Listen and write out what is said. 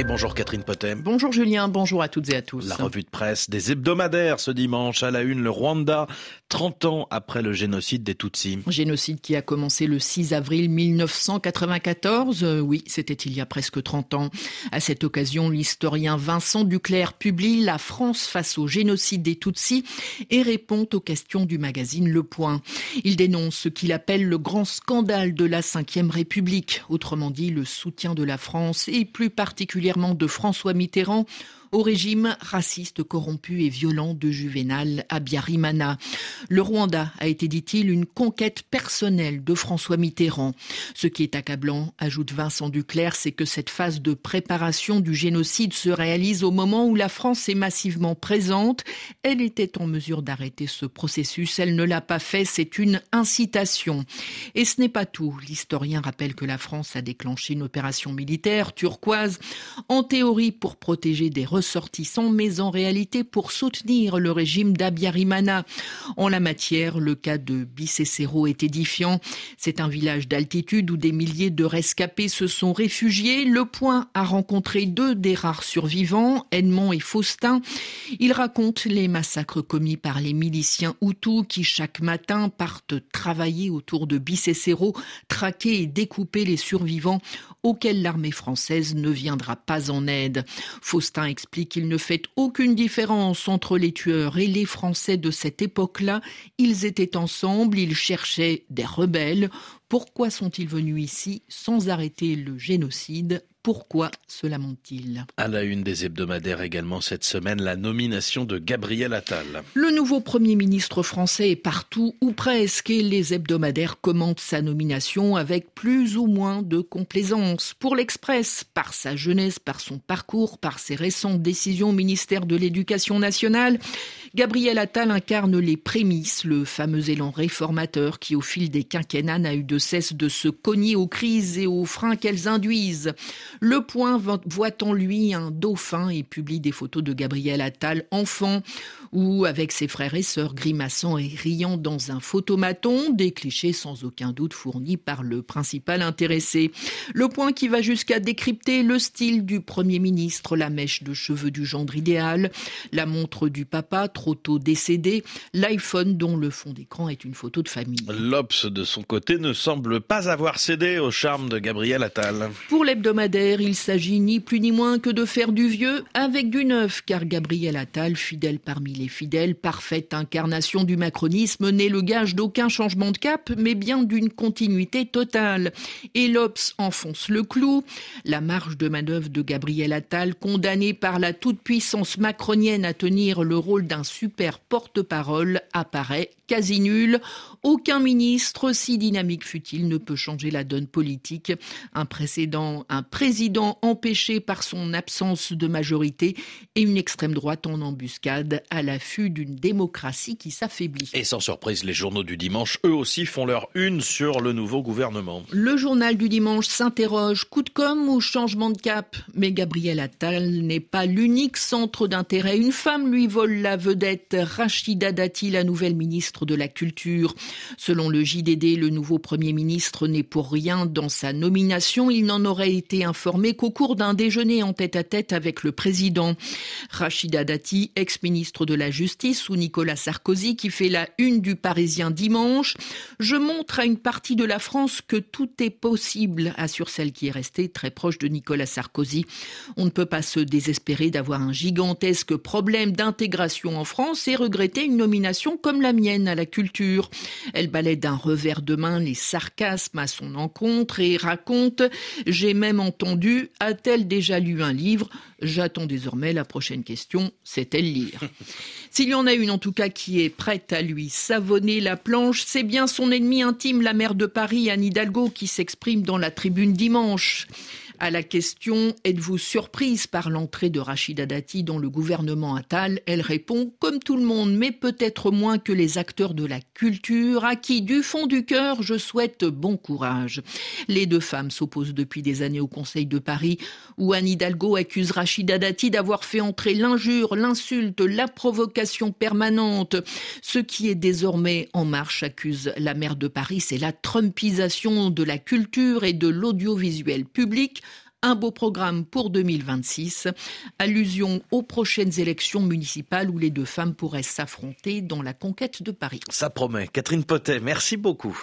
Et bonjour Catherine Potem. Bonjour Julien, bonjour à toutes et à tous. La revue de presse des hebdomadaires ce dimanche à la une, le Rwanda, 30 ans après le génocide des Tutsis. Génocide qui a commencé le 6 avril 1994. Euh, oui, c'était il y a presque 30 ans. À cette occasion, l'historien Vincent Duclerc publie La France face au génocide des Tutsis et répond aux questions du magazine Le Point. Il dénonce ce qu'il appelle le grand scandale de la Ve République, autrement dit le soutien de la France et plus particulièrement de François Mitterrand au régime raciste, corrompu et violent de Juvenal Abiyarimana. Le Rwanda a été, dit-il, une conquête personnelle de François Mitterrand. Ce qui est accablant, ajoute Vincent Duclerc, c'est que cette phase de préparation du génocide se réalise au moment où la France est massivement présente. Elle était en mesure d'arrêter ce processus. Elle ne l'a pas fait. C'est une incitation. Et ce n'est pas tout. L'historien rappelle que la France a déclenché une opération militaire turquoise, en théorie pour protéger des ressortissants, mais en réalité pour soutenir le régime d'Abiyarimana. En la matière, le cas de Bicécero est édifiant. C'est un village d'altitude où des milliers de rescapés se sont réfugiés. Le Point a rencontré deux des rares survivants, Edmond et Faustin. Ils racontent les massacres commis par les miliciens Hutus qui chaque matin partent travailler autour de Bicécero, traquer et découper les survivants auxquels l'armée française ne viendra pas en aide. Faustin explique explique qu'il ne fait aucune différence entre les tueurs et les Français de cette époque-là. Ils étaient ensemble, ils cherchaient des rebelles. Pourquoi sont-ils venus ici sans arrêter le génocide? Pourquoi se lamentent-ils À la une des hebdomadaires également cette semaine, la nomination de Gabriel Attal. Le nouveau Premier ministre français est partout, ou presque, et les hebdomadaires commentent sa nomination avec plus ou moins de complaisance. Pour l'Express, par sa jeunesse, par son parcours, par ses récentes décisions au ministère de l'Éducation nationale, Gabriel Attal incarne les prémices, le fameux élan réformateur qui, au fil des quinquennats, n'a eu de cesse de se cogner aux crises et aux freins qu'elles induisent. Le Point voit en lui un dauphin et publie des photos de Gabriel Attal enfant ou avec ses frères et sœurs grimaçant et riant dans un photomaton, des clichés sans aucun doute fournis par le principal intéressé. Le Point qui va jusqu'à décrypter le style du Premier ministre, la mèche de cheveux du gendre idéal, la montre du papa trop tôt décédé, l'iPhone dont le fond d'écran est une photo de famille. L'Obs de son côté ne semble pas avoir cédé au charme de Gabriel Attal. Pour l'hebdomadaire, il s'agit ni plus ni moins que de faire du vieux avec du neuf, car Gabriel Attal, fidèle parmi les fidèles, parfaite incarnation du macronisme, n'est le gage d'aucun changement de cap, mais bien d'une continuité totale. Et l'Obs enfonce le clou. La marge de manœuvre de Gabriel Attal, condamné par la toute-puissance macronienne à tenir le rôle d'un super porte-parole, apparaît quasi nul. Aucun ministre, si dynamique fut-il, ne peut changer la donne politique. Un précédent, un président empêché par son absence de majorité et une extrême droite en embuscade à l'affût d'une démocratie qui s'affaiblit. Et sans surprise, les journaux du dimanche, eux aussi, font leur une sur le nouveau gouvernement. Le journal du dimanche s'interroge, coup de com' ou changement de cap? Mais Gabriel Attal n'est pas l'unique centre d'intérêt. Une femme lui vole la vedette, Rachida Dati, la nouvelle ministre de la Culture. Selon le JDD, le nouveau Premier ministre n'est pour rien dans sa nomination. Il n'en aurait été informé qu'au cours d'un déjeuner en tête-à-tête avec le président. Rachida Dati, ex-ministre de la Justice, ou Nicolas Sarkozy, qui fait la une du Parisien dimanche. Je montre à une partie de la France que tout est possible, assure celle qui est restée très proche de Nicolas Sarkozy. On ne peut pas se désespérer d'avoir un gigantesque problème d'intégration en France et regretter une nomination comme la mienne à la culture. Elle balaie d'un revers de main les sarcasmes à son encontre et raconte J'ai même entendu, a-t-elle déjà lu un livre? J'attends désormais la prochaine question, c'est-elle lire S'il y en a une en tout cas qui est prête à lui savonner la planche, c'est bien son ennemi intime, la maire de Paris, Anne Hidalgo, qui s'exprime dans la tribune dimanche. À la question Êtes-vous surprise par l'entrée de Rachida Dati dans le gouvernement Attal? Elle répond Comme tout le monde, mais peut-être moins que les acteurs de la culture, à qui, du fond du cœur, je souhaite bon courage. Les deux femmes s'opposent depuis des années au Conseil de Paris, où Anne Hidalgo accuse Rachida Dati d'avoir fait entrer l'injure, l'insulte, la provocation permanente. Ce qui est désormais en marche, accuse la maire de Paris, c'est la trumpisation de la culture et de l'audiovisuel public Un beau programme pour 2026. Allusion aux prochaines élections municipales où les deux femmes pourraient s'affronter dans la conquête de Paris. Ça promet. Catherine Potet, merci beaucoup.